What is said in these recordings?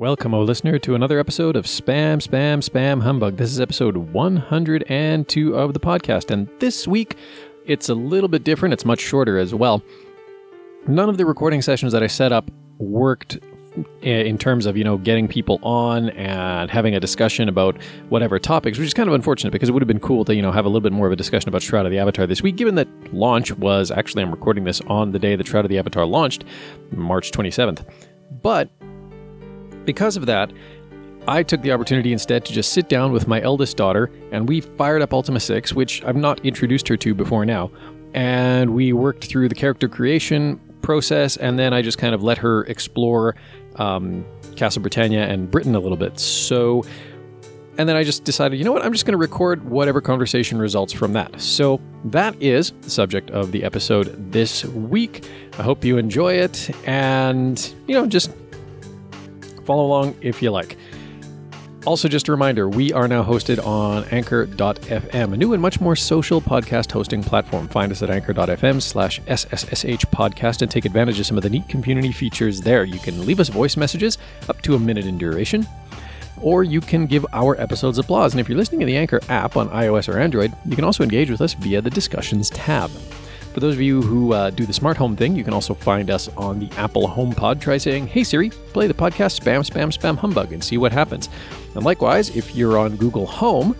Welcome, O listener, to another episode of Spam, Spam, Spam Humbug. This is episode 102 of the podcast, and this week it's a little bit different. It's much shorter as well. None of the recording sessions that I set up worked eh, in terms of you know getting people on and having a discussion about whatever topics, which is kind of unfortunate because it would have been cool to you know have a little bit more of a discussion about Shroud of the Avatar this week. Given that launch was actually I'm recording this on the day that Shroud of the Avatar launched, March 27th, but because of that. I took the opportunity instead to just sit down with my eldest daughter and we fired up Ultima 6, which I've not introduced her to before now. And we worked through the character creation process, and then I just kind of let her explore um, Castle Britannia and Britain a little bit. So, and then I just decided, you know what, I'm just going to record whatever conversation results from that. So that is the subject of the episode this week. I hope you enjoy it, and you know, just follow along if you like. Also, just a reminder we are now hosted on anchor.fm, a new and much more social podcast hosting platform. Find us at anchor.fm slash SSSH podcast and take advantage of some of the neat community features there. You can leave us voice messages up to a minute in duration, or you can give our episodes applause. And if you're listening in the Anchor app on iOS or Android, you can also engage with us via the Discussions tab. For those of you who uh, do the smart home thing, you can also find us on the Apple HomePod. Try saying, Hey Siri, play the podcast Spam, Spam, Spam Humbug and see what happens. And likewise, if you're on Google Home,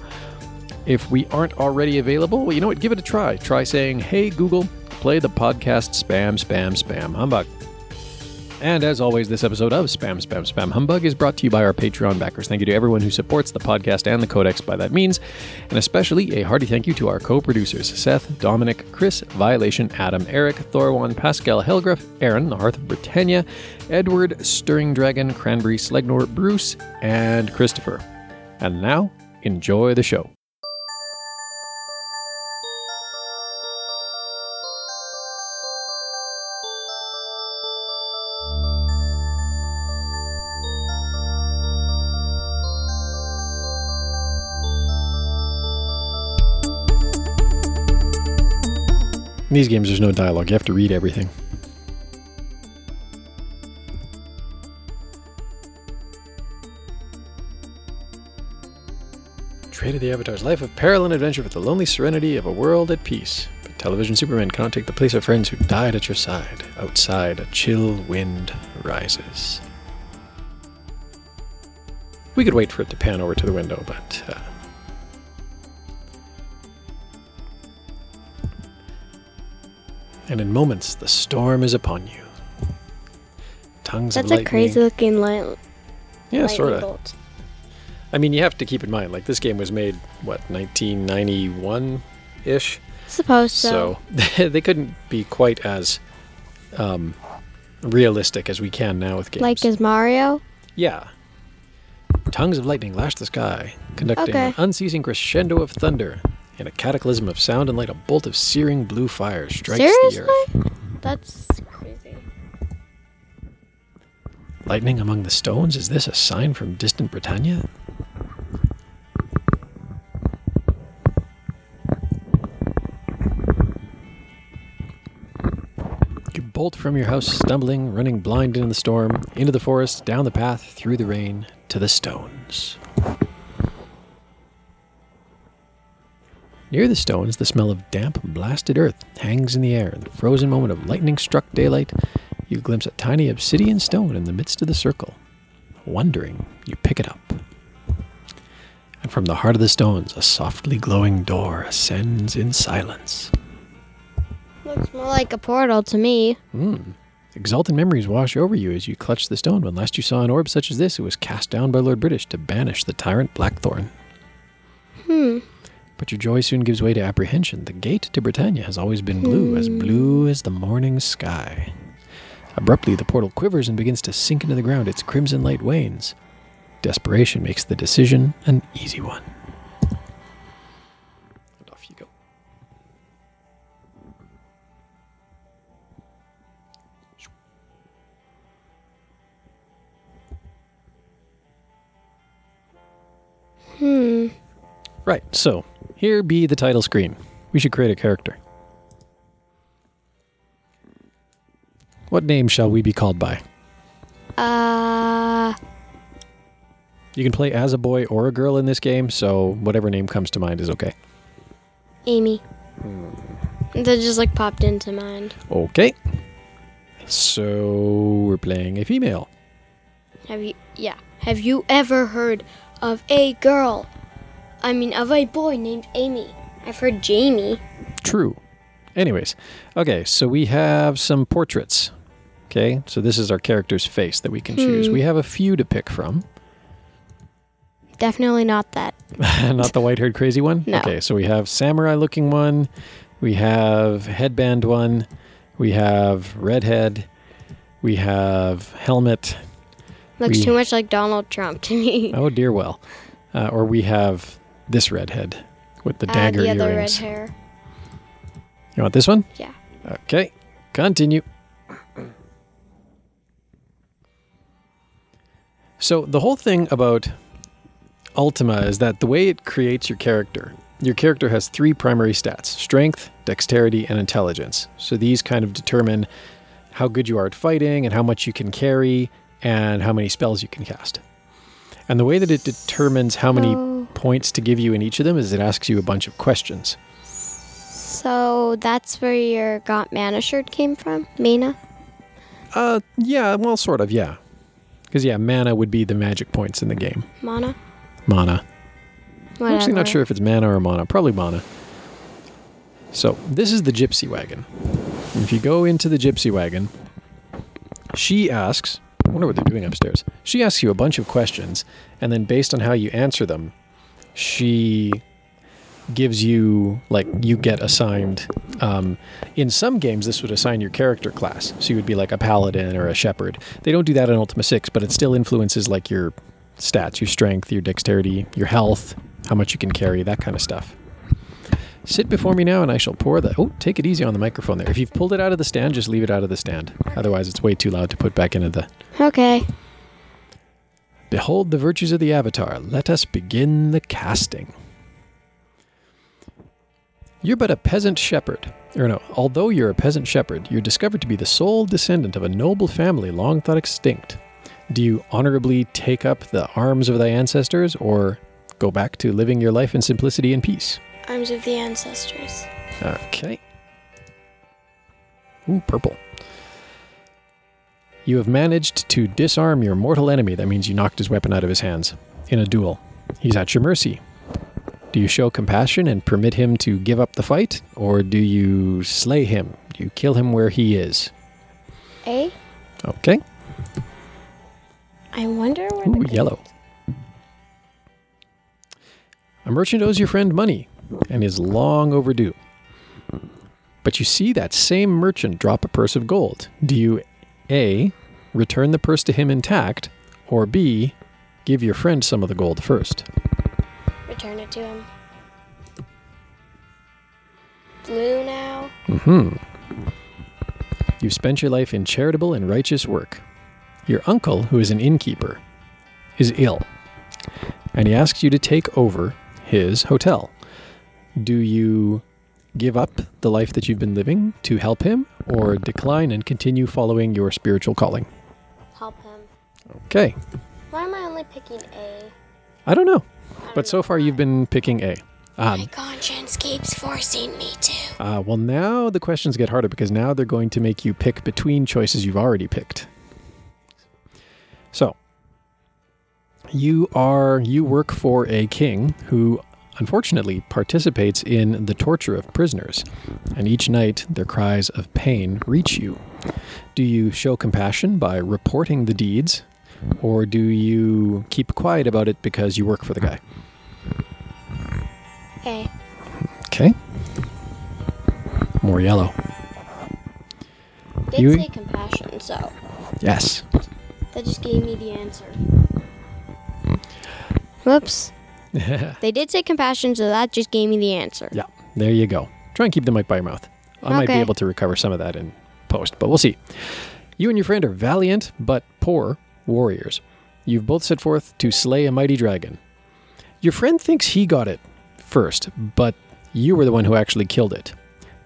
if we aren't already available, well, you know what? Give it a try. Try saying, Hey Google, play the podcast Spam, Spam, Spam Humbug. And as always, this episode of Spam, Spam, Spam Humbug is brought to you by our Patreon backers. Thank you to everyone who supports the podcast and the Codex by that means, and especially a hearty thank you to our co producers Seth, Dominic, Chris, Violation, Adam, Eric, Thorwan, Pascal, Helgruff, Aaron, the Hearth of Britannia, Edward, Stirring Dragon, Cranberry, Slegnor, Bruce, and Christopher. And now, enjoy the show. In these games, there's no dialogue. You have to read everything. Trade of the Avatar's life of peril and adventure with the lonely serenity of a world at peace. But television Superman cannot take the place of friends who died at your side. Outside, a chill wind rises. We could wait for it to pan over to the window, but uh, and in moments the storm is upon you. Tongues That's of lightning. That's a crazy looking light. Yeah, sort of. I mean, you have to keep in mind, like this game was made what 1991 ish, Suppose so. so they couldn't be quite as um, realistic as we can now with games. Like as Mario? yeah. Tongues of lightning lash the sky, conducting Okay. an unceasing crescendo of thunder. In a cataclysm of sound and light, a bolt of searing blue fire strikes the Seriously? earth. That's crazy. Lightning among the stones? Is this a sign from distant Britannia? You bolt from your house, stumbling, running blind into the storm, into the forest, down the path, through the rain, to the stones. Near the stones, the smell of damp, blasted earth hangs in the air. In the frozen moment of lightning struck daylight, you glimpse a tiny obsidian stone in the midst of the circle. Wondering, you pick it up. And from the heart of the stones, a softly glowing door ascends in silence. Looks more like a portal to me. Hmm. Exultant memories wash over you as you clutch the stone. When last you saw an orb such as this, it was cast down by Lord British to banish the tyrant Blackthorn. Hmm. But your joy soon gives way to apprehension. The gate to Britannia has always been blue, as blue as the morning sky. Abruptly, the portal quivers and begins to sink into the ground. Its crimson light wanes. Desperation makes the decision an easy one. And off you go. Hmm. Right, so here be the title screen. We should create a character. What name shall we be called by? Uh. You can play as a boy or a girl in this game, so whatever name comes to mind is okay. Amy. That just like popped into mind. Okay. So we're playing a female. Have you? Yeah. Have you ever heard of a girl? I mean, of a boy named Amy. I've heard Jamie. True. Anyways, okay, so we have some portraits. Okay, so this is our character's face that we can choose. Hmm. We have a few to pick from. Definitely not that. Not the white haired crazy one? No. Okay, so we have samurai looking one, we have headband one, we have redhead, we have helmet. Looks We- too much like Donald Trump to me. Oh, dear well. Uh, or we have this redhead with the Ah, dagger the other red earrings. hair. You want this one? Yeah. Okay, continue. So, the whole thing about Ultima is that the way it creates your character, your character has three primary stats strength, dexterity, and intelligence. So, these kind of determine how good you are at fighting and how much you can carry and how many spells you can cast. And the way that it determines how many Oh. Points to give you in each of them is it asks you a bunch of questions. So that's where your got mana shirt came from, Mina. Uh, yeah, well, sort of, yeah. Because yeah, mana would be the magic points in the game. Mana. Mana. Whatever. I'm actually not sure if it's mana or mana. Probably mana. So this is the gypsy wagon. If you go into the gypsy wagon, she asks. I wonder what they're doing upstairs. She asks you a bunch of questions, and then based on how you answer them, she gives you like you get assigned. Um, in some games, this would assign your character class, so you would be like a paladin or a shepherd. They don't do that in Ultima Six, but it still influences like your stats, your strength, your dexterity, your health, how much you can carry, that kind of stuff. Sit before me now, and I shall pour the. Oh, take it easy on the microphone there. If you've pulled it out of the stand, just leave it out of the stand. Otherwise, it's way too loud to put back into the. Okay. Behold the virtues of the Avatar. Let us begin the casting. You're but a peasant shepherd. Or no, although you're a peasant shepherd, you're discovered to be the sole descendant of a noble family long thought extinct. Do you honorably take up the arms of thy ancestors, or go back to living your life in simplicity and peace? Arms of the ancestors. Okay. Ooh, purple. You have managed to disarm your mortal enemy. That means you knocked his weapon out of his hands in a duel. He's at your mercy. Do you show compassion and permit him to give up the fight, or do you slay him? Do you kill him where he is? A. Okay. I wonder where Ooh, the yellow. A merchant owes your friend money and is long overdue. But you see that same merchant drop a purse of gold. Do you A. Return the purse to him intact, or B. Give your friend some of the gold first? Return it to him. Blue now. Mm hmm. You've spent your life in charitable and righteous work. Your uncle, who is an innkeeper, is ill, and he asks you to take over his hotel. Do you give up the life that you've been living to help him, or decline and continue following your spiritual calling? Help him. Okay, Why am I only picking A? I don't know, I don't but so far why. you've been picking A. My Um, conscience keeps forcing me to. uh, well, now the questions get harder because now they're going to make you pick between choices you've already picked. So, you are you work for a king who unfortunately participates in the torture of prisoners, and each night their cries of pain reach you. Do you show compassion by reporting the deeds, or do you keep quiet about it because you work for the guy? A. Okay. More yellow. They did You- say compassion, so Yes. that just gave me the answer. Whoops. They did say compassion, so that just gave me the answer. Yeah, there you go. Try and keep the mic by your mouth. I might be able to recover some of that in post, but we'll see. You and your friend are valiant but poor warriors. You've both set forth to slay a mighty dragon. Your friend thinks he got it first, but you were the one who actually killed it.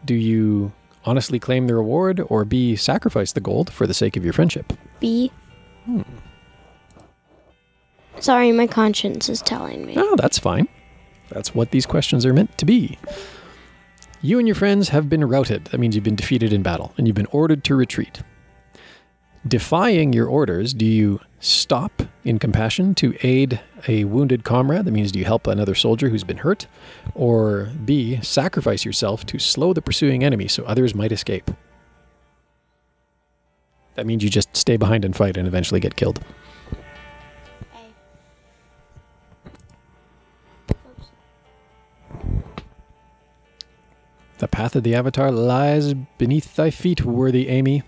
Do you honestly claim the reward or B, sacrifice the gold for the sake of your friendship? B. Hmm. Sorry, my conscience is telling me. Oh, that's fine. That's what these questions are meant to be. You and your friends have been routed. That means you've been defeated in battle and you've been ordered to retreat. Defying your orders, do you stop in compassion to aid a wounded comrade? That means do you help another soldier who's been hurt? Or B, sacrifice yourself to slow the pursuing enemy so others might escape? That means you just stay behind and fight and eventually get killed. The path of the Avatar lies beneath thy feet, worthy Amy.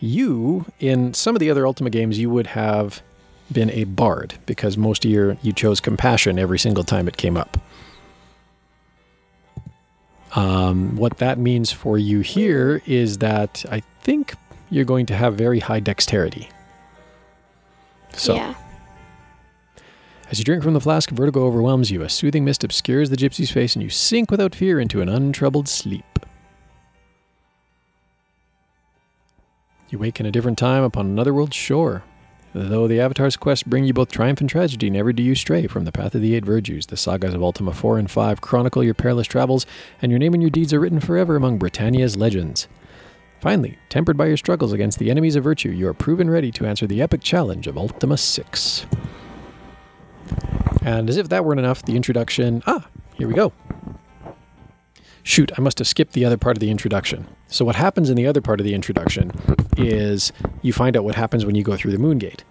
You, in some of the other Ultima games, you would have been a bard because most of your you chose compassion every single time it came up. Um, what that means for you here is that I think you're going to have very high dexterity. So, Yeah. as you drink from the flask, vertigo overwhelms you. A soothing mist obscures the gypsy's face, and you sink without fear into an untroubled sleep. You wake in a different time upon another world's shore. Though the Avatar's quest bring you both triumph and tragedy, never do you stray from the path of the eight virtues. The sagas of Ultima 4 and 5 chronicle your perilous travels, and your name and your deeds are written forever among Britannia's legends. Finally, tempered by your struggles against the enemies of virtue, you are proven ready to answer the epic challenge of Ultima 6. And as if that weren't enough, the introduction. Ah, here we go. Shoot, I must have skipped the other part of the introduction. So, what happens in the other part of the introduction is you find out what happens when you go through the moon gate,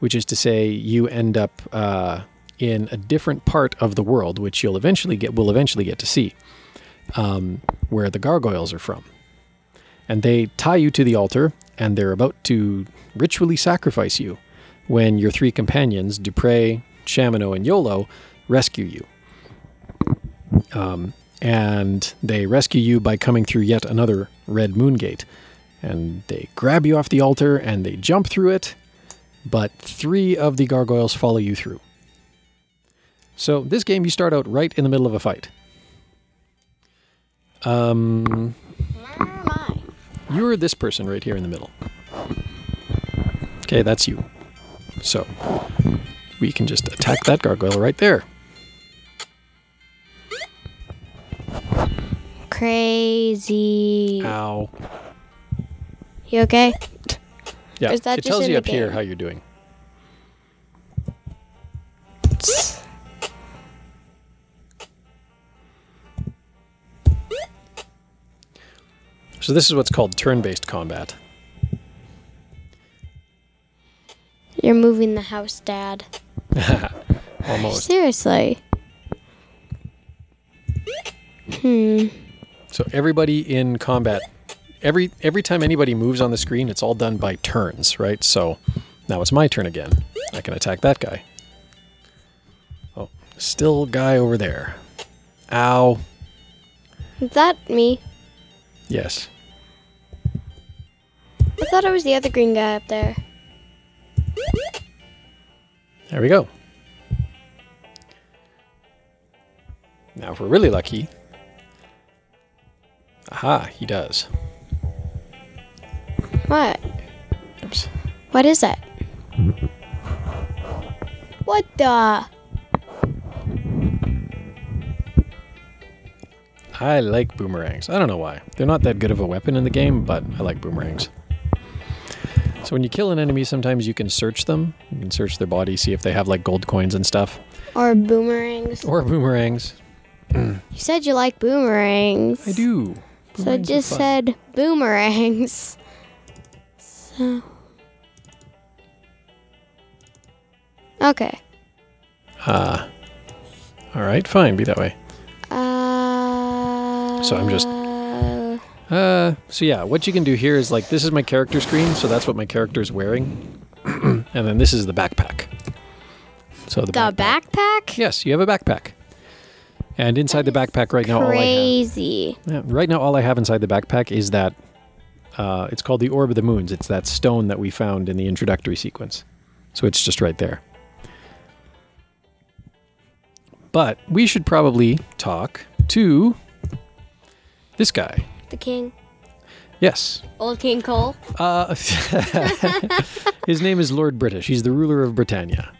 which is to say, you end up uh, in a different part of the world, which you'll eventually get, will eventually get to see, um, where the gargoyles are from. And they tie you to the altar, and they're about to ritually sacrifice you when your three companions, Dupre, Shamino, and Iolo, rescue you. Um, and they rescue you by coming through yet another red moon gate. And they grab you off the altar and they jump through it, but three of the gargoyles follow you through. So, this game, you start out right in the middle of a fight. Um, you're this person right here in the middle. Okay, that's you. So, we can just attack that gargoyle right there. Crazy. Ow. You okay? Yeah, is that it tells you up here how you're doing. So this is what's called turn-based combat. You're moving the house, Dad. Almost. Seriously. Hmm. So everybody in combat, every every time anybody moves on the screen, it's all done by turns, right? So now it's my turn again. I can attack that guy. Oh, still guy over there. Ow. Is that me? Yes. I thought it was the other green guy up there. There we go. Now, if we're really lucky. Aha, he does. What? Oops. What is it? What the? I like boomerangs. I don't know why. They're not that good of a weapon in the game, but I like boomerangs. So when you kill an enemy, sometimes you can search them. You can search their body, see if they have like gold coins and stuff. Or boomerangs? Or boomerangs. You said you like boomerangs. I do. So I just said boomerangs. So. Okay. Ah. all right, fine. Be that way. Uh. So I'm just- Uh, so yeah, what you can do here is like this is my character screen, so that's what my character is wearing, and then this is the backpack. So the, The backpack. backpack? Yes, you have a backpack, and inside the backpack right now, all I have, Crazy. yeah, right now all I have inside the backpack is that uh, it's called the Orb of the Moons. It's that stone that we found in the introductory sequence, so it's just right there. But we should probably talk to this guy. The king. Yes, Old King Cole. Uh, his name is Lord British. He's the ruler of Britannia.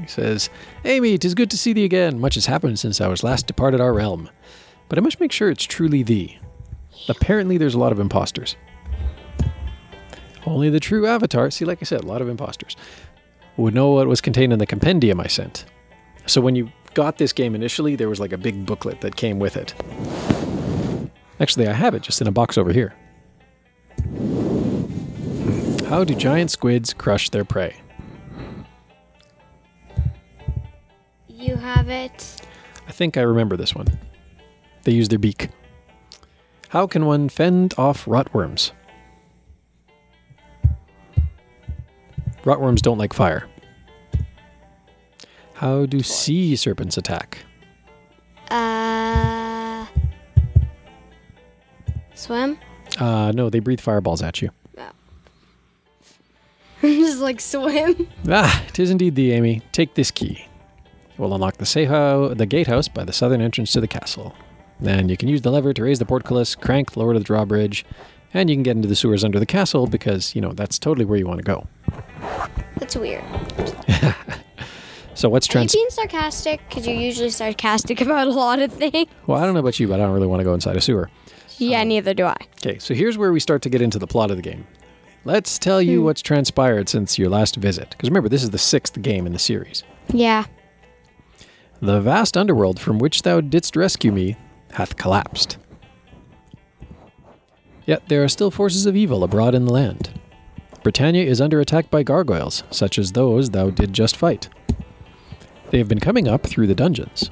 He says, Amy, 'tis good to see thee again. Much has happened since I was last departed our realm. But I must make sure it's truly thee. Apparently, there's a lot of imposters. Only the true avatar, see, like I said, a lot of imposters, would know what was contained in the compendium I sent. So when you got this game initially, there was like a big booklet that came with it. Actually, I have it just in a box over here. How do giant squids crush their prey? You have it. I think I remember this one. They use their beak. How can one fend off rotworms? Rotworms don't like fire. How do sea serpents attack? Uh. Swim? Uh, no, they breathe fireballs at you. Just like swim. Ah, tis indeed thee, Amy. Take this key. It will unlock the Seho, the gatehouse by the southern entrance to the castle. Then you can use the lever to raise the portcullis, crank, lower to the drawbridge, and you can get into the sewers under the castle because, you know, that's totally where you want to go. That's weird. So what's trans? Are you being sarcastic? Because you're usually sarcastic about a lot of things. Well, I don't know about you, but I don't really want to go inside a sewer. Yeah, um, neither do I. Okay, so here's where we start to get into the plot of the game. Let's tell you hmm. what's transpired since your last visit. Because remember, this is the sixth game in the series. Yeah. The vast underworld from which thou didst rescue me hath collapsed. Yet there are still forces of evil abroad in the land. Britannia is under attack by gargoyles, such as those thou did just fight. They have been coming up through the dungeons.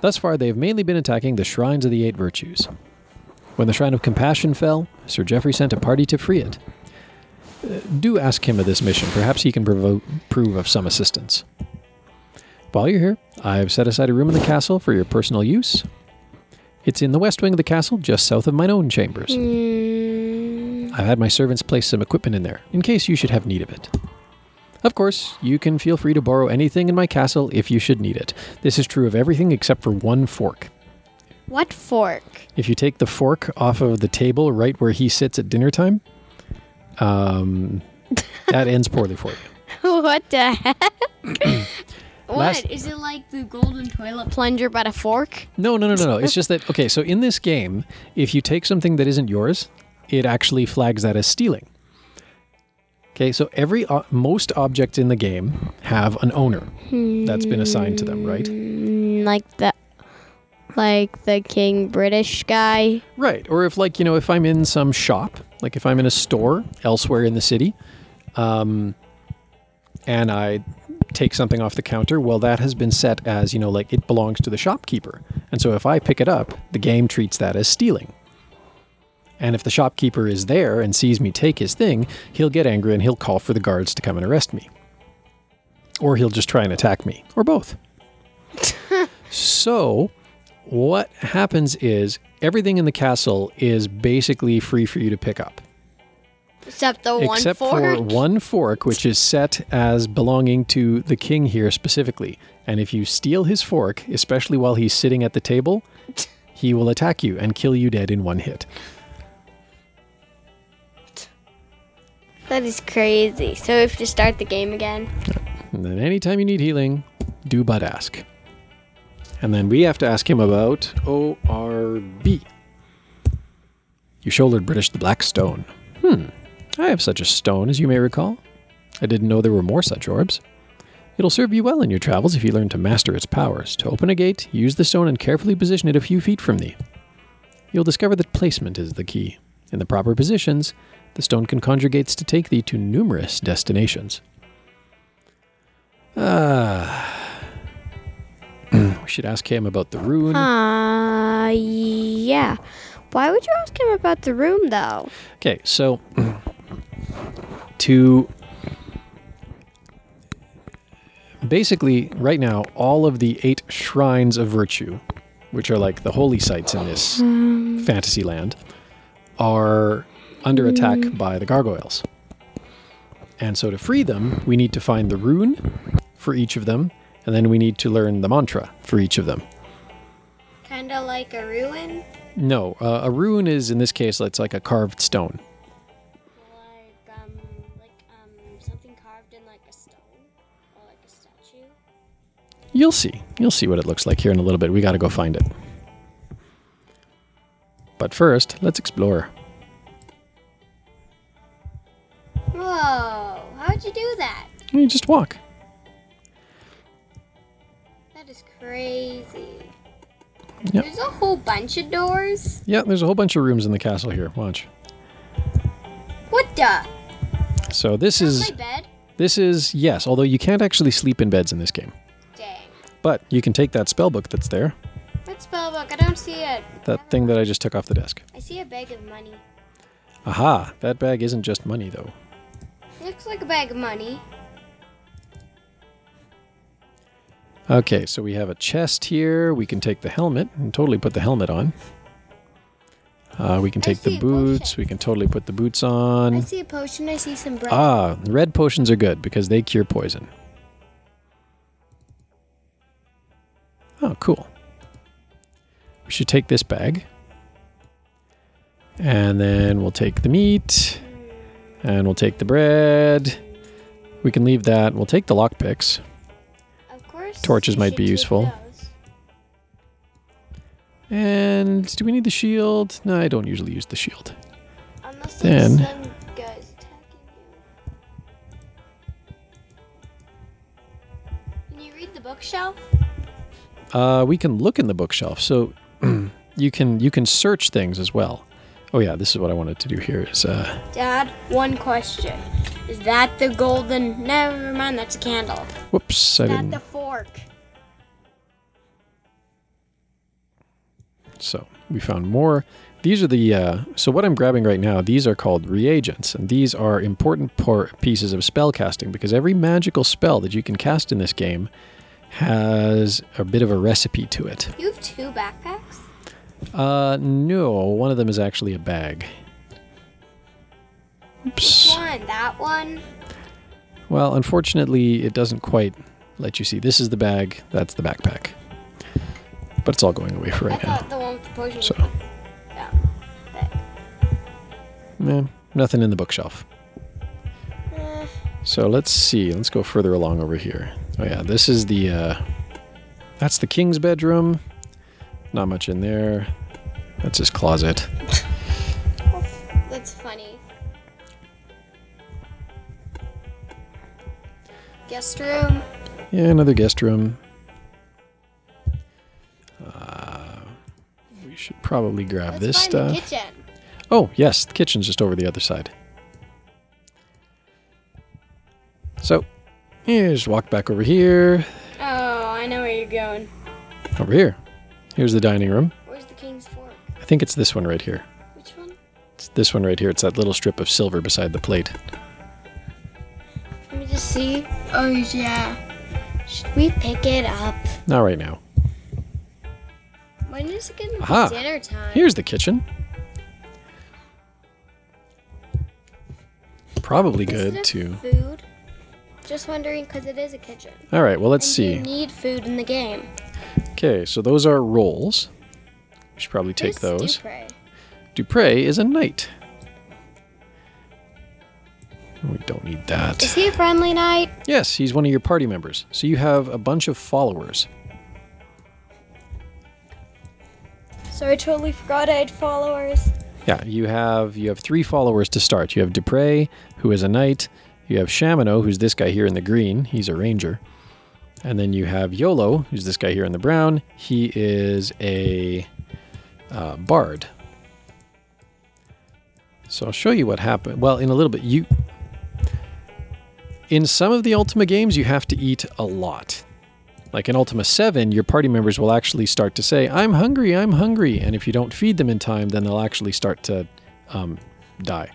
Thus far, they have mainly been attacking the shrines of the Eight Virtues. When the Shrine of Compassion fell, Sir Geoffrey sent a party to free it. Uh, do ask him of this mission. Perhaps he can provo- prove of some assistance. While you're here, I've set aside a room in the castle for your personal use. It's in the west wing of the castle, just south of mine own chambers. Mm, I've had my servants place some equipment in there, in case you should have need of it. Of course, you can feel free to borrow anything in my castle if you should need it. This is true of everything except for one fork. what fork? If you take the fork off of the table right where he sits at dinner time, um, that ends poorly for you. what the heck? what? Last- Is it like the golden toilet plunger but a fork? No, no, no, no, no. It's just that, okay, so in this game, if you take something that isn't yours, it actually flags that as stealing. Okay, so every o- most objects in the game have an owner that's been assigned to them, right? Mm, like the like the king British guy. Right. Or if, like, you know, if I'm in some shop, like if I'm in a store elsewhere in the city, um, and I take something off the counter, well, that has been set as, you know, like it belongs to the shopkeeper. And so if I pick it up, the game treats that as stealing. And if the shopkeeper is there and sees me take his thing, he'll get angry and he'll call for the guards to come and arrest me. Or he'll just try and attack me, or both. so, what happens is everything in the castle is basically free for you to pick up Except the one except fork. for one fork, which is set as belonging to the king here specifically. And if you steal his fork, especially while he's sitting at the table, he will attack you and kill you dead in one hit. That is crazy. So we have to start the game again. And then anytime you need healing, do but ask. And then we have to ask him about ORB. You shouldered British the Black Stone. Hmm. I have such a stone, as you may recall. I didn't know there were more such orbs. It'll serve you well in your travels if you learn to master its powers. To open a gate, use the stone and carefully position it a few feet from thee. You'll discover that placement is the key. In the proper positions, the stone can conjure gates to take thee to numerous destinations. Ah. we should ask him about the rune. Uh, yeah. Why would you ask him about the room though? Okay, so to basically right now all of the eight shrines of virtue, which are like the holy sites in this fantasy land, are under attack by the gargoyles. And so to free them, we need to find the rune for each of them, and then we need to learn the mantra for each of them. Kinda like a ruin? No, uh, a rune is in this case it's like a carved stone. You'll see. You'll see what it looks like here in a little bit. We got to go find it. But first, let's explore. Whoa! How'd you do that? You just walk. That is crazy. Yep. There's a whole bunch of doors. Yeah, there's a whole bunch of rooms in the castle here. Watch. What the? So this is My bed? this is yes, although you can't actually sleep in beds in this game. But you can take that spell book that's there, What spell book? I don't see it. that thing that I just took off the desk. I see a bag of money. Aha, that bag isn't just money though. Looks like a bag of money. Okay, so we have a chest here. We can take the helmet and totally put the helmet on. Uh, we can take the boots. We can totally put the boots on. I see a potion. I see some bread. Ah, red potions are good because they cure poison. Oh, cool. We should take this bag. And then we'll take the meat. And we'll take the bread. We can leave that. We'll take the lockpicks. of course. torches might be useful. those. And do we need the shield? No, I don't usually use the shield. Unless Then- there's some guys attacking you. Can you read the bookshelf? Uh, we can look in the bookshelf, so you can you can search things as well. Oh yeah, this is what I wanted to do here. Is uh, Dad, one question. Is that the golden? Never mind. That's a candle. whoops, I that didn't. the fork? So we found more. These are the uh, so what I'm grabbing right now. These are called reagents, and these are important por- pieces of spell casting because every magical spell that you can cast in this game has a bit of a recipe to it. You have two backpacks. Uh, no, one of them is actually a bag. Which Oops. one? That one. Well, unfortunately, it doesn't quite let you see. This is the bag. That's the backpack. But it's all going away for I right now. thought the one with the potion. So. Yeah. Eh, nothing in the bookshelf. So let's see. Let's go further along over here. Oh yeah, this is the. Uh, that's the king's bedroom. Not much in there. That's his closet. that's funny. Guest room. Yeah, another guest room. Uh, we should probably grab Let's this stuff. the kitchen. Oh, yes, the kitchen's just over the other side. So, yeah, just walk back over here. Oh, I know where you're going. Over here. Here's the dining room. Where's the king's fork? I think it's this one right here. Which one? It's this one right here. It's that little strip of silver beside the plate. Let me just see. Oh yeah. Should we pick it up? Not right now. When is it gonna Aha. be dinner time? Here's the kitchen. Probably Is good to. Food. Just wondering because it is a kitchen. All right, well, let's and see. You need food in the game. Okay, so those are rolls. We should probably take Who's those. Dupre? Dupre is a knight. We don't need that. Is he a friendly knight? Yes, he's one of your party members. So you have a bunch of followers. So I totally forgot I had followers. Yeah, you have you have three followers to start. You have Dupre, who is a knight. You have Shamino, who's this guy here in the green. He's a ranger. And then you have Iolo, who's this guy here in the brown. He is a uh, bard. So I'll show you what happened. Well, in a little bit, you. In some of the Ultima games, you have to eat a lot. Like in Ultima 7, your party members will actually start to say, I'm hungry, I'm hungry. And if you don't feed them in time, then they'll actually start to um, die.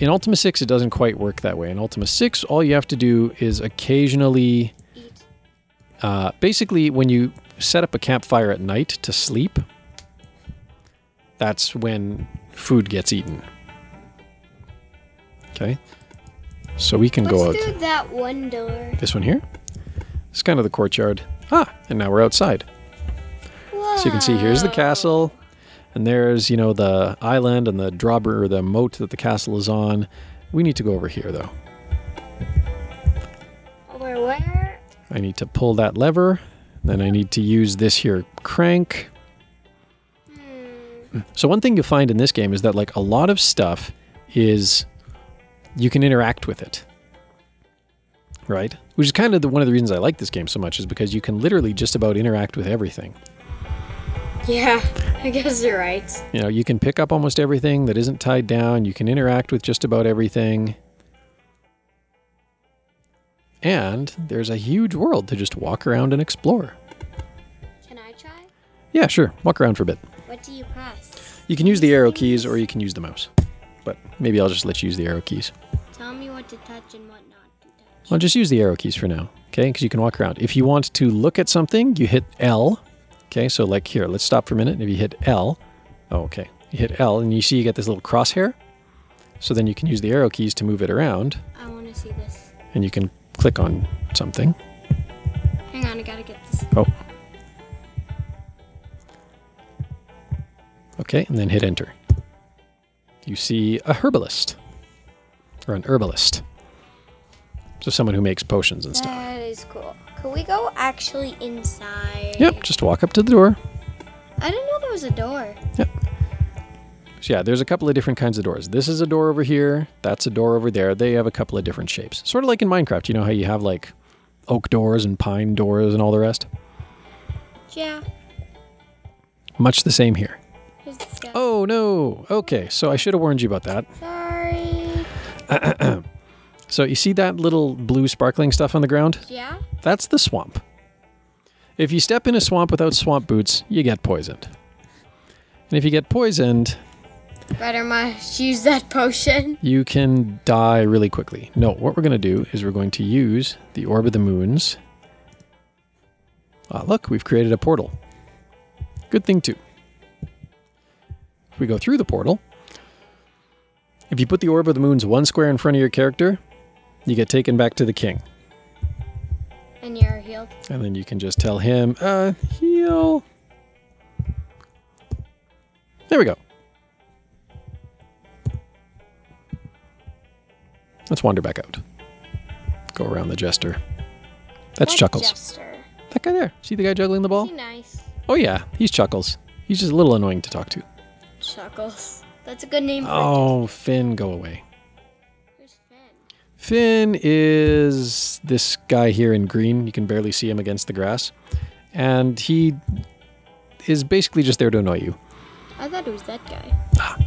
In Ultima 6, it doesn't quite work that way. In Ultima 6, all you have to do is occasionally, uh, basically, when you set up a campfire at night to sleep, that's when food gets eaten. Okay? So we can go out. Let's do that one door. This one here? It's kind of the courtyard. Ah, and now we're outside. So you can see here's the castle, and there's, you know, the island and the drawbridge or the moat that the castle is on. We need to go over here though. Over where? I need to pull that lever. Then I need to use this here crank. Hmm. So one thing you'll find in this game is that like a lot of stuff is you can interact with it. Right? Which is kind of the, one of the reasons I like this game so much is because you can literally just about interact with everything. Yeah, I guess you're right. You know, you can pick up almost everything that isn't tied down. You can interact with just about everything. And there's a huge world to just walk around and explore. Can I try? Yeah, sure. Walk around for a bit. What do you press? You can use the arrow keys or you can use the mouse. But maybe I'll just let you use the arrow keys. Tell me what to touch and what not to touch. I'll just use the arrow keys for now, okay? Because you can walk around. If you want to look at something, you hit L. Okay, so like here, let's stop for a minute. If you hit L, oh, okay, you hit L and you see you get this little crosshair. So then you can use the arrow keys to move it around I want to see this. and you can click on something. Hang on, I gotta get this. Oh. Okay, and then hit enter. You see a herbalist or an herbalist. So someone who makes potions and stuff. That is cool. Could we go actually inside? Yep, just walk up to the door. I didn't know there was a door. Yep. So yeah, there's a couple of different kinds of doors. This is a door over here. That's a door over there. They have a couple of different shapes. Sort of like in Minecraft. You know how you have like oak doors and pine doors and all the rest? Yeah. Much the same here. Here's the stuff. Oh no. Okay, so I should have warned you about that. Sorry. So you see that little blue sparkling stuff on the ground? Yeah. That's the swamp. If you step in a swamp without swamp boots, you get poisoned. And if you get poisoned, Better must use that potion. you can die really quickly. No, what we're going to do is we're going to use the Orb of the Moons. Ah, look, we've created a portal. Good thing, too. If we go through the portal, if you put the Orb of the Moons one square in front of your character, you get taken back to the king. And you're healed. And then you can just tell him, uh, heal. There we go. Let's wander back out. Go around the jester. That's What Chuckles. Jester? That guy there. See the guy juggling the ball? nice? Oh, yeah. He's Chuckles. He's just a little annoying to talk to. Chuckles. That's a good name for Oh, Finn, go away. A Who's Finn? Finn is this guy here in green. You can barely see him against the grass. And he is basically just there to annoy you. I thought it was that guy. Ah.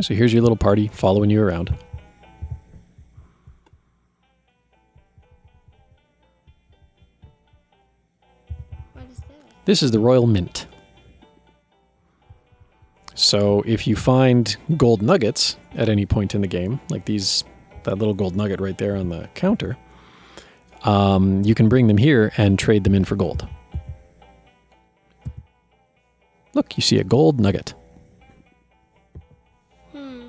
So here's your little party following you around. What is that? This is the Royal Mint. So if you find gold nuggets at any point in the game, like these, that little gold nugget right there on the counter, um, you can bring them here and trade them in for gold. Look, you see a gold nugget. Hmm.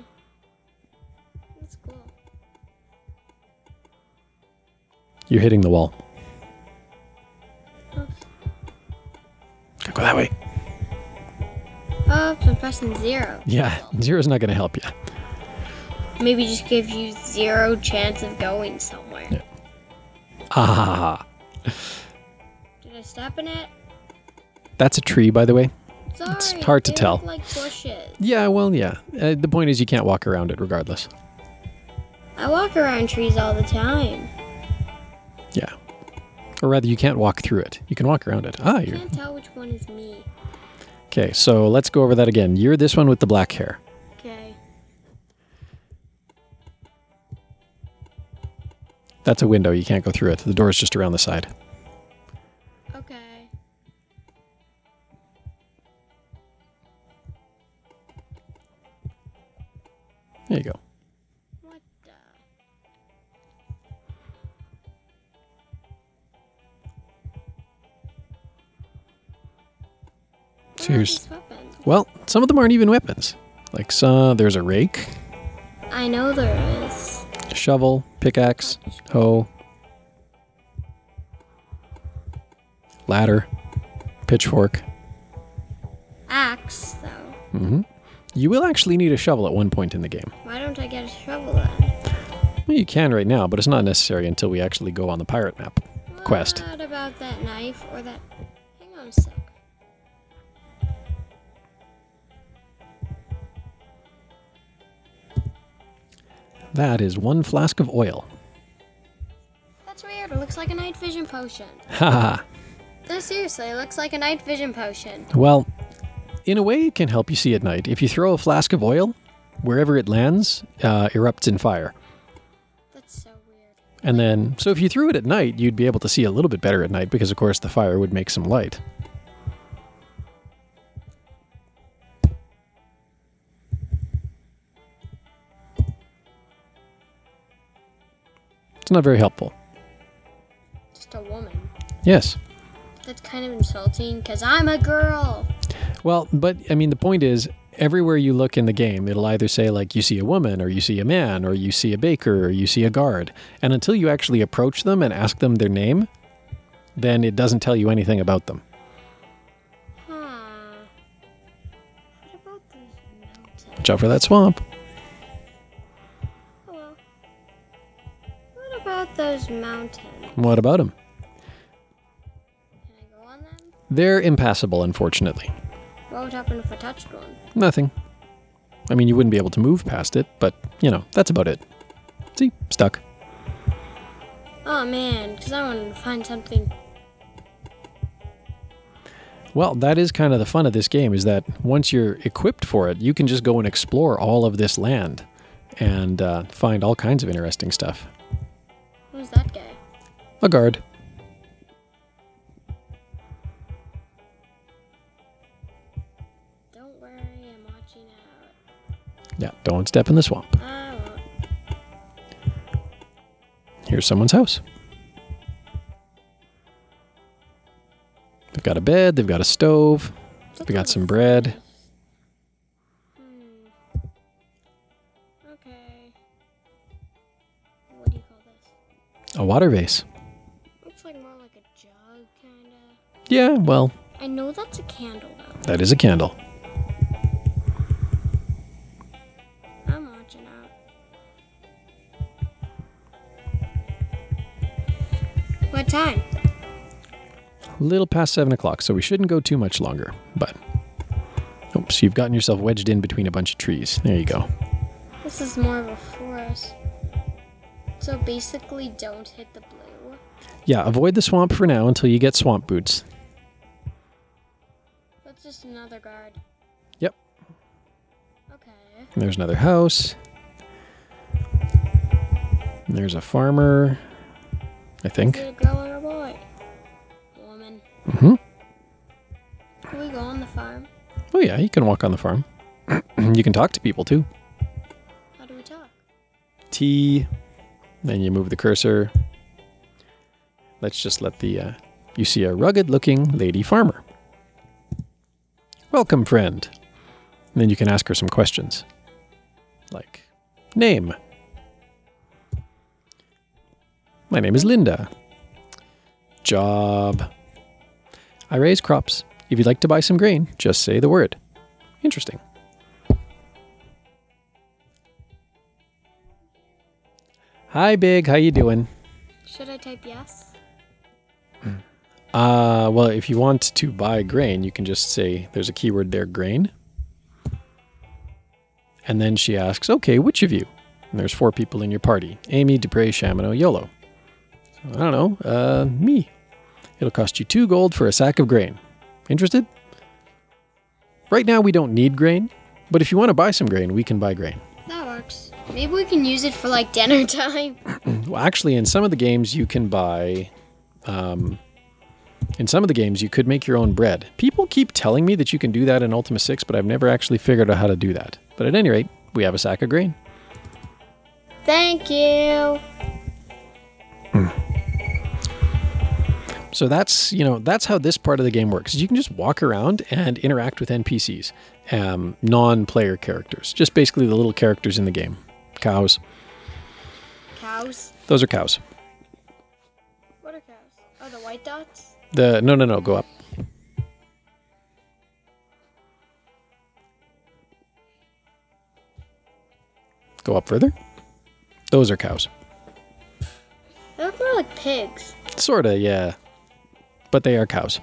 That's cool. You're hitting the wall. Oops. Go that way. Oops, I'm pressing zero. Yeah, zero's not going to help you. Maybe just give you zero chance of going somewhere. Yeah. Ah, Did I step in it? that's a tree, by the way. Sorry. it's hard to tell. like bushes. Yeah, well, yeah. Uh, the point is, you can't walk around it regardless. I walk around trees all the time. Yeah. Or rather, you can't walk through it. You can walk around it. Ah, you're. can't tell which one is me. Okay, so let's go over that again. You're this one with the black hair. Okay. That's a window. You can't go through it. The door is just around the side. Okay. There you go. Cheers. Well, some of them aren't even weapons. Like, so, there's a rake, I know there is. shovel, pickaxe, hoe, ladder, pitchfork. Axe, though. hmm You will actually need a shovel at one point in the game. Why don't I get a shovel then? Well, you can right now, but it's not necessary until we actually go on the pirate map. Quest. What about that knife or that? Hang on a sec. That is one flask of oil. That's weird. It looks like a night vision potion. Haha. No, seriously, it looks like a night vision potion. well, in a way, it can help you see at night. If you throw a flask of oil, wherever it lands, uh, erupts in fire. That's so weird. And then, so if you threw it at night, you'd be able to see a little bit better at night because, of course, the fire would make some light. It's not very helpful. Just a woman. Yes. That's kind of insulting because I'm a girl. Well, but I mean, the point is, everywhere you look in the game, it'll either say, like, you see a woman, or you see a man, or you see a baker, or you see a guard. And until you actually approach them and ask them their name, then it doesn't tell you anything about them. Huh. What about these mountains? Watch out for that swamp. Those? What about them? Can I go on them? They're impassable, unfortunately. What would happen if I touched one? Nothing. I mean, you wouldn't be able to move past it, but, you know, that's about it. See? Stuck. Oh man, because I wanted to find something. Well, that is kind of the fun of this game is that once you're equipped for it, you can just go and explore all of this land and uh, find all kinds of interesting stuff. Who's that guy? A guard. Don't worry, I'm watching out. Yeah, don't step in the swamp. Ah, I won't. Here's someone's house. They've got a bed, they've got a stove, That's they got some bread. A water vase. Looks like more like a jug, kinda. Yeah, well, I know that's a candle though. that is a candle. I'm watching out. What time? A little past seven o'clock, so we shouldn't go too much longer. But, oops, you've gotten yourself wedged in between a bunch of trees. There you go. This is more of a forest. So basically, don't hit the blue. Yeah, avoid the swamp for now until you get swamp boots. That's just another guard. Yep. Okay. And there's another house. And there's a farmer, I think. Is it a girl or a boy? Woman. hmm Can we go on the farm? Oh, yeah, you can walk on the farm. you can talk to people too. How do we talk? T. Then you move the cursor. Let's just let the. Uh, you see a rugged looking lady farmer. Welcome, friend. And then you can ask her some questions. Like, name. My name is Linda. Job. I raise crops. If you'd like to buy some grain, just say the word. Interesting. Hi, Big. How you doing? Should I type yes? Uh, well, if you want to buy grain, you can just say there's a keyword there, grain. And then she asks, okay, which of you? And there's four people in your party Amy, Dupre, Shamino, Iolo. So, I don't know, uh, me. It'll cost you two gold for a sack of grain. Interested? Right now, we don't need grain, but if you want to buy some grain, we can buy grain. That works. Maybe we can use it for like dinner time. Well, actually, in some of the games, you can buy. Um, in some of the games, you could make your own bread. People keep telling me that you can do that in Ultima 6, but I've never actually figured out how to do that. But at any rate, we have a sack of grain. Thank you. So that's you know that's how this part of the game works. You can just walk around and interact with NPCs, um, non-player characters, just basically the little characters in the game. Cows. Cows. Those are cows. What are cows? Oh, the white dots? The no no no go up. Go up further. Those are cows. They look more like pigs. Sorta, yeah. But they are cows.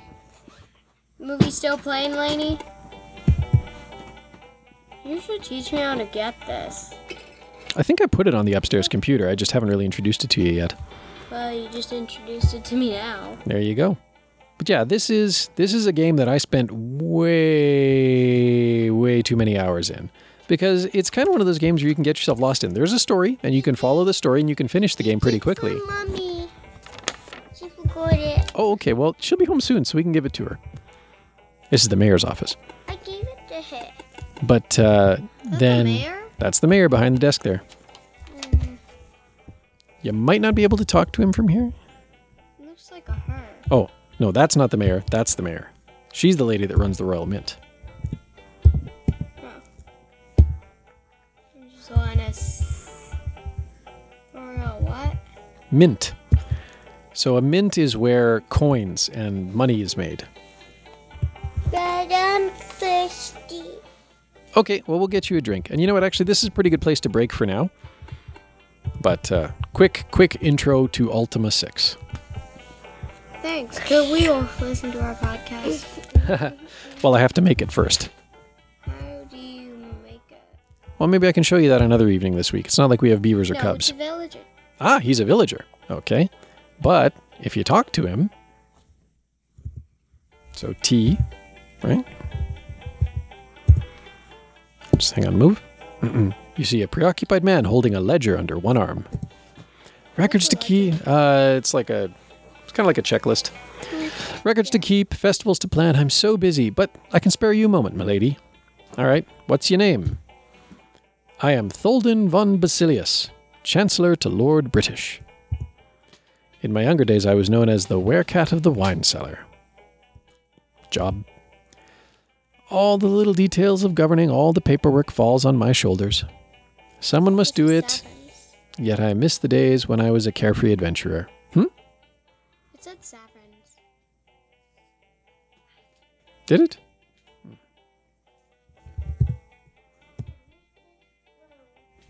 Movie still playing, Lainey? You should teach me how to get this. I think I put it on the upstairs computer. I just haven't really introduced it to you yet. Well, you just introduced it to me now. There you go. But yeah, this is this is a game that I spent way way too many hours in because it's kind of one of those games where you can get yourself lost in. There's a story and you can follow the story and you can finish the game pretty quickly. Mommy. She forgot it. Oh, okay. Well, she'll be home soon, so we can give it to her. This is the mayor's office. I gave it to her. But uh, then mayor? That's the mayor behind the desk there. You might not be able to talk to him from here. Looks like a her. Oh, no, that's not the mayor. That's the mayor. She's the lady that runs the Royal Mint. So on a s- or a what? Mint. So a mint is where coins and money is made. But I'm thirsty. Okay, well, we'll get you a drink. And you know what? Actually, this is a pretty good place to break for now. But uh, quick, quick intro to Ultima 6. Thanks. Could we all listen to our podcast? Well, I have to make it first. How do you make it? Well, maybe I can show you that another evening this week. It's not like we have beavers or no, cubs. it's a villager. Ah, he's a villager. Okay. But if you talk to him, so T, right? Just hang on, move. Mm-mm. You see a preoccupied man holding a ledger under one arm. Records to keep. Uh, it's like a, it's kind of like a checklist. Records to keep, festivals to plan. I'm so busy, but I can spare you a moment, milady. All right. What's your name? I am Tholden von Basilius, Chancellor to Lord British. In my younger days, I was known as the werecat of the wine cellar. Job. All the little details of governing all the paperwork falls on my shoulders. Someone must do it, yet I miss the days when I was a carefree adventurer. Hmm? It said saffrons. Did it?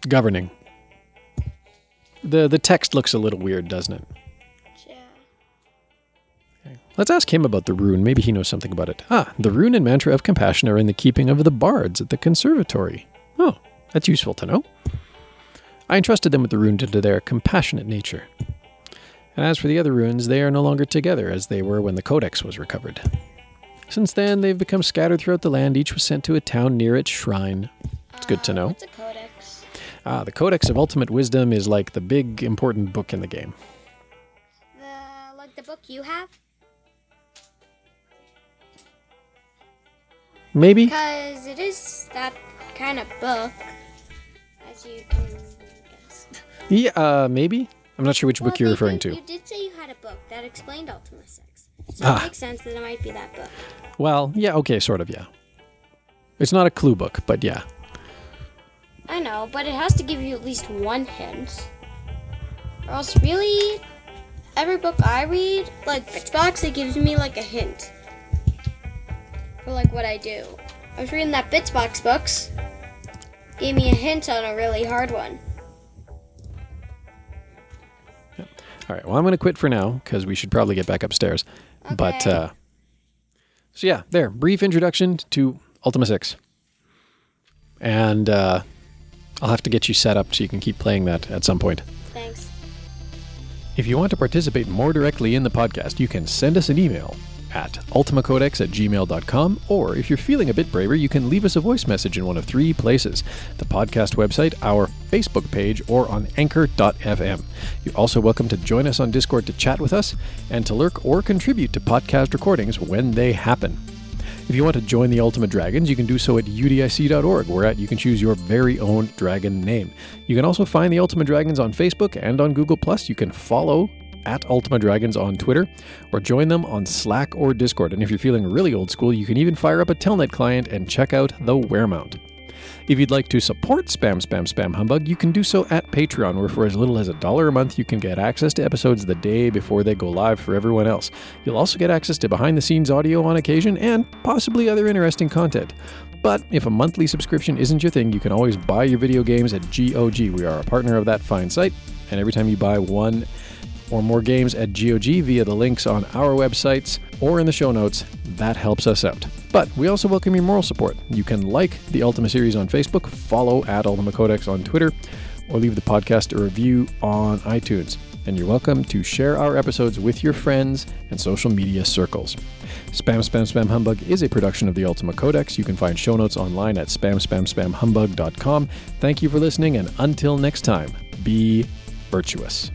Governing. The the text looks a little weird, doesn't it? Let's ask him about the rune. Maybe he knows something about it. Ah, the rune and mantra of compassion are in the keeping of the bards at the conservatory. Oh, that's useful to know. I entrusted them with the rune due to their compassionate nature. And as for the other runes, they are no longer together as they were when the codex was recovered. Since then, they've become scattered throughout the land. Each was sent to a town near its shrine. It's good to know. What's a codex? Ah, the Codex of Ultimate Wisdom is like the big important book in the game. The like the book you have? Maybe? Because it is that kind of book, as you can guess. Yeah, uh, maybe. I'm not sure which book you're referring did- to. You did say you had a book that explained Ultima 6. So Ah. it makes sense that it might be that book. Well, yeah, okay, sort of, yeah. It's not a clue book, but yeah. I know, but it has to give you at least one hint. Or else, really, every book I read, like Bitsbox, it gives me like a hint for like what I do. I was reading that Bitsbox books, gave me a hint on a really hard one. All right, well, I'm going to quit for now because we should probably get back upstairs. But, uh, so yeah, there, brief introduction to Ultima 6. And uh, I'll have to get you set up so you can keep playing that at some point. Thanks. If you want to participate more directly in the podcast, you can send us an email at ultimacodex at gmail.com, or if you're feeling a bit braver, you can leave us a voice message in one of three places the podcast website, our Facebook page, or on anchor.fm. You're also welcome to join us on Discord to chat with us and to lurk or contribute to podcast recordings when they happen. If you want to join the Ultima Dragons, you can do so at udic.org, where at you can choose your very own dragon name. You can also find the Ultima Dragons on Facebook and on Google You can follow at Ultima Dragons on Twitter, or join them on Slack or Discord. And if you're feeling really old school, you can even fire up a Telnet client and check out the Weremount. If you'd like to support Spam Spam Spam Humbug, you can do so at Patreon, where for as little as a dollar a month, you can get access to episodes the day before they go live for everyone else. You'll also get access to behind the scenes audio on occasion and possibly other interesting content. But if a monthly subscription isn't your thing, you can always buy your video games at GOG. We are a partner of that fine site, and every time you buy one or more games at GOG via the links on our websites or in the show notes. That helps us out. But we also welcome your moral support. You can like the Ultima series on Facebook, follow at Ultima Codex on Twitter, or leave the podcast a review on iTunes. And you're welcome to share our episodes with your friends and social media circles. Spam Spam Spam Humbug is a production of the Ultima Codex. You can find show notes online at spamspamspamhumbug.com. Thank you for listening, and until next time, be virtuous.